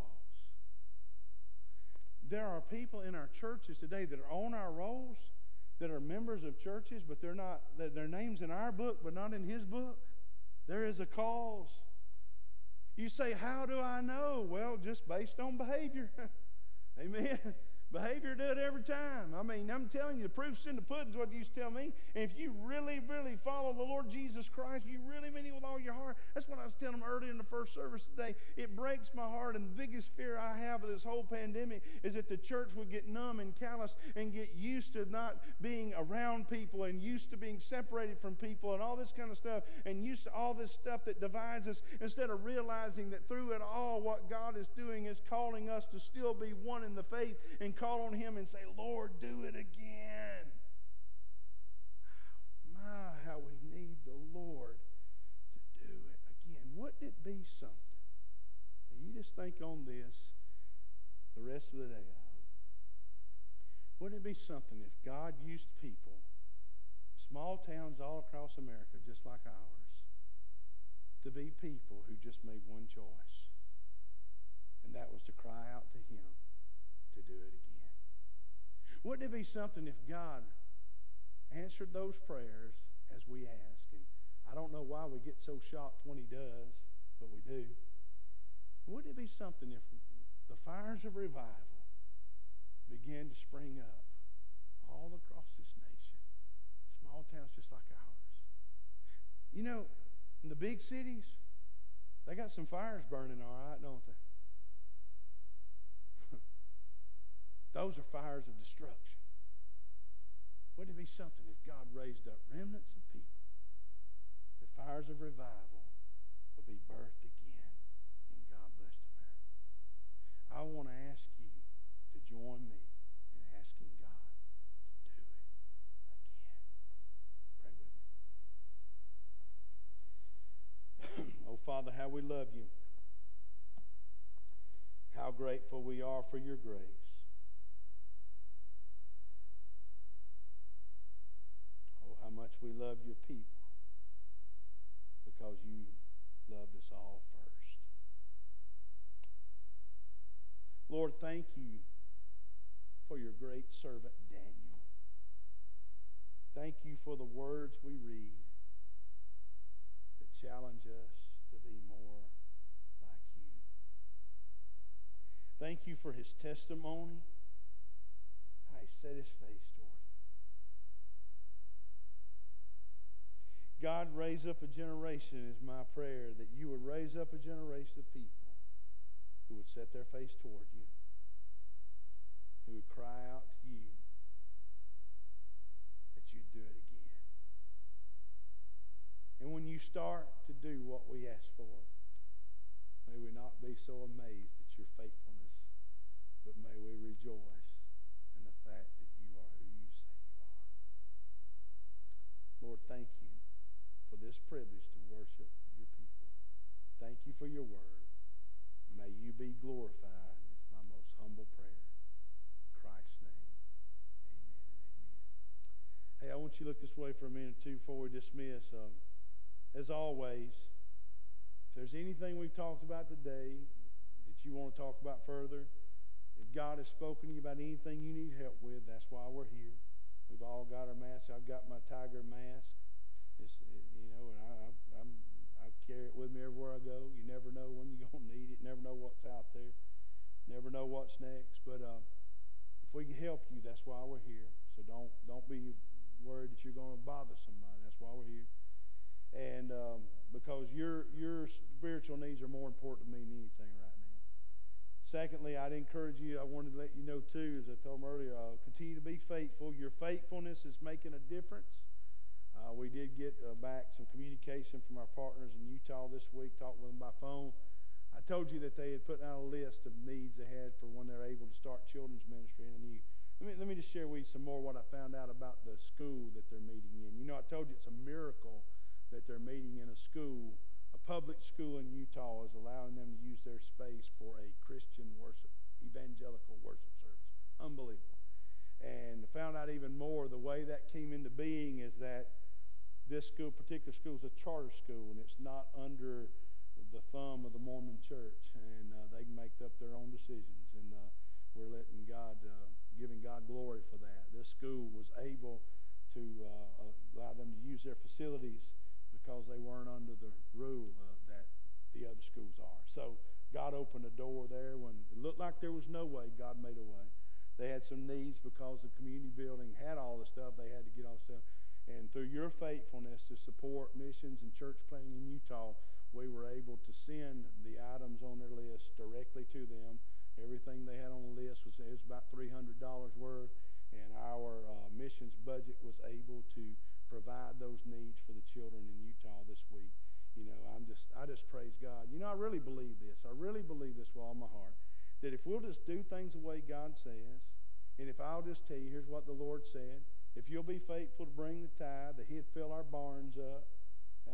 There are people in our churches today that are on our rolls, that are members of churches, but they're not, their name's in our book, but not in his book. There is a cause. You say, How do I know? Well, just based on behavior. Amen. Behavior do it every time. I mean, I'm telling you, the proof's in the pudding is what you used to tell me. And if you really, really follow the Lord Jesus Christ, you really mean it with all your heart. That's what I was telling them earlier in the first service today. It breaks my heart, and the biggest fear I have of this whole pandemic is that the church would get numb and callous and get used to not being around people and used to being separated from people and all this kind of stuff and used to all this stuff that divides us instead of realizing that through it all, what God is doing is calling us to still be one in the faith and call on Him and say, Lord, do it again. My, how we need the Lord to do it again. Wouldn't it be something? you just think on this the rest of the day, I hope. Wouldn't it be something if God used people, small towns all across America, just like ours, to be people who just made one choice? And that was to cry out to Him to do it again. Wouldn't it be something if God answered those prayers as we ask? And I don't know why we get so shocked when He does, but we do. Wouldn't it be something if the fires of revival began to spring up all across this nation, small towns just like ours? You know, in the big cities, they got some fires burning all right, don't they? Those are fires of destruction. Wouldn't it be something if God raised up remnants of people? The fires of revival would be birthed again in God blessed America. I want to ask you to join me in asking God to do it again. Pray with me. oh, Father, how we love you. How grateful we are for your grace. how much we love your people because you loved us all first. Lord, thank you for your great servant Daniel. Thank you for the words we read that challenge us to be more like you. Thank you for his testimony, how he set his face toward God, raise up a generation, is my prayer, that you would raise up a generation of people who would set their face toward you, who would cry out to you that you'd do it again. And when you start to do what we ask for, may we not be so amazed at your faithfulness, but may we rejoice in the fact that you are who you say you are. Lord, thank you for this privilege to worship your people. Thank you for your word. May you be glorified. It's my most humble prayer. In Christ's name, amen and amen. Hey, I want you to look this way for a minute, too, before we dismiss. Um, as always, if there's anything we've talked about today that you want to talk about further, if God has spoken to you about anything you need help with, that's why we're here. We've all got our masks. I've got my tiger mask. It's, you know, and I, I'm, I carry it with me everywhere I go. You never know when you're going to need it. Never know what's out there. Never know what's next. But uh, if we can help you, that's why we're here. So don't don't be worried that you're going to bother somebody. That's why we're here. And um, because your your spiritual needs are more important to me than anything right now. Secondly, I'd encourage you. I wanted to let you know too, as I told them earlier, uh, continue to be faithful. Your faithfulness is making a difference. Uh, we did get uh, back some communication from our partners in Utah this week, talked with them by phone. I told you that they had put out a list of needs they had for when they're able to start children's ministry in a new. Let me, let me just share with you some more what I found out about the school that they're meeting in. You know, I told you it's a miracle that they're meeting in a school. A public school in Utah is allowing them to use their space for a Christian worship, evangelical worship service. Unbelievable. And found out even more the way that came into being is that this school, particular school, is a charter school, and it's not under the thumb of the Mormon Church, and uh, they can make up their own decisions. And uh, we're letting God, uh, giving God glory for that. This school was able to uh, allow them to use their facilities because they weren't under the rule that the other schools are. So God opened a door there when it looked like there was no way. God made a way. They had some needs because the community building had all the stuff. They had to get all the stuff. And through your faithfulness to support missions and church planting in Utah, we were able to send the items on their list directly to them. Everything they had on the list was, was about $300 worth, and our uh, missions budget was able to provide those needs for the children in Utah this week. You know, I'm just, I just praise God. You know, I really believe this. I really believe this with all my heart. That if we'll just do things the way God says, and if I'll just tell you, here's what the Lord said, if you'll be faithful to bring the tithe, that He'd fill our barns up.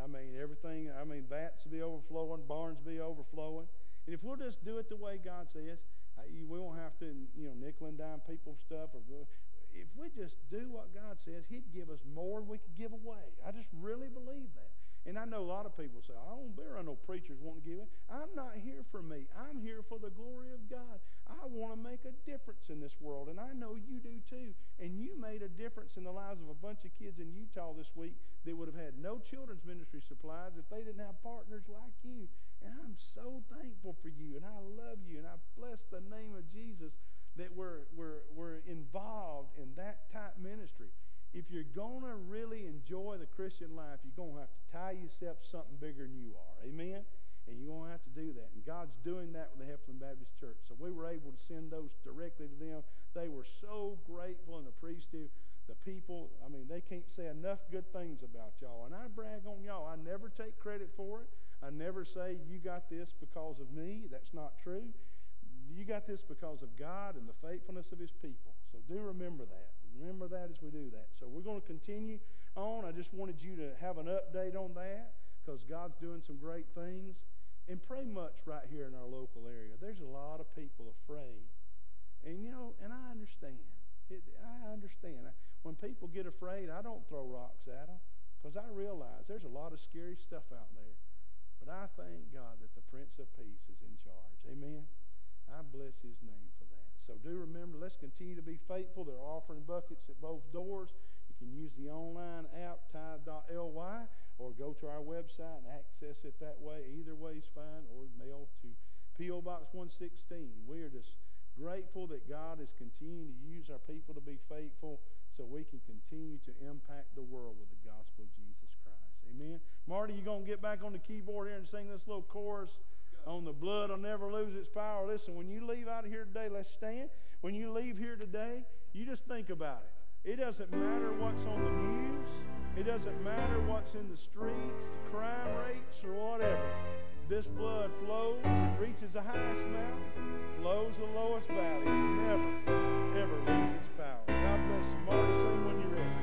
I mean, everything, I mean, vats will be overflowing, barns will be overflowing. And if we'll just do it the way God says, we won't have to, you know, nickel and dime people stuff. Or if we just do what God says, He'd give us more than we could give away. I just really believe that. And I know a lot of people say, I don't bear on no preachers wanting to give it. I'm not here for me. I'm here for the glory of God. I want to make a difference in this world, and I know you do too. And you made a difference in the lives of a bunch of kids in Utah this week that would have had no children's ministry supplies if they didn't have partners like you. And I'm so thankful for you, and I love you, and I bless the name of Jesus that we're, we're, we're involved in that type ministry if you're going to really enjoy the Christian life, you're going to have to tie yourself to something bigger than you are. Amen? And you're going to have to do that. And God's doing that with the Heflin Baptist Church. So we were able to send those directly to them. They were so grateful and appreciative. the people, I mean, they can't say enough good things about y'all. And I brag on y'all. I never take credit for it. I never say you got this because of me. That's not true. You got this because of God and the faithfulness of his people. So do remember that. Remember that as we do that. So we're going to continue on. I just wanted you to have an update on that because God's doing some great things. And pray much right here in our local area. There's a lot of people afraid. And, you know, and I understand. It, I understand. When people get afraid, I don't throw rocks at them because I realize there's a lot of scary stuff out there. But I thank God that the Prince of Peace is in charge. Amen. I bless his name. So do remember, let's continue to be faithful. There are offering buckets at both doors. You can use the online app, tithe.ly, or go to our website and access it that way. Either way is fine, or mail to P.O. Box 116. We are just grateful that God is continuing to use our people to be faithful so we can continue to impact the world with the gospel of Jesus Christ. Amen. Marty, you going to get back on the keyboard here and sing this little chorus on the blood will never lose its power. Listen, when you leave out of here today, let's stand. When you leave here today, you just think about it. It doesn't matter what's on the news. It doesn't matter what's in the streets, crime rates, or whatever. This blood flows, it reaches the highest mountain, flows the lowest valley, never, ever loses its power. God bless you. Marty, sing when you're ready.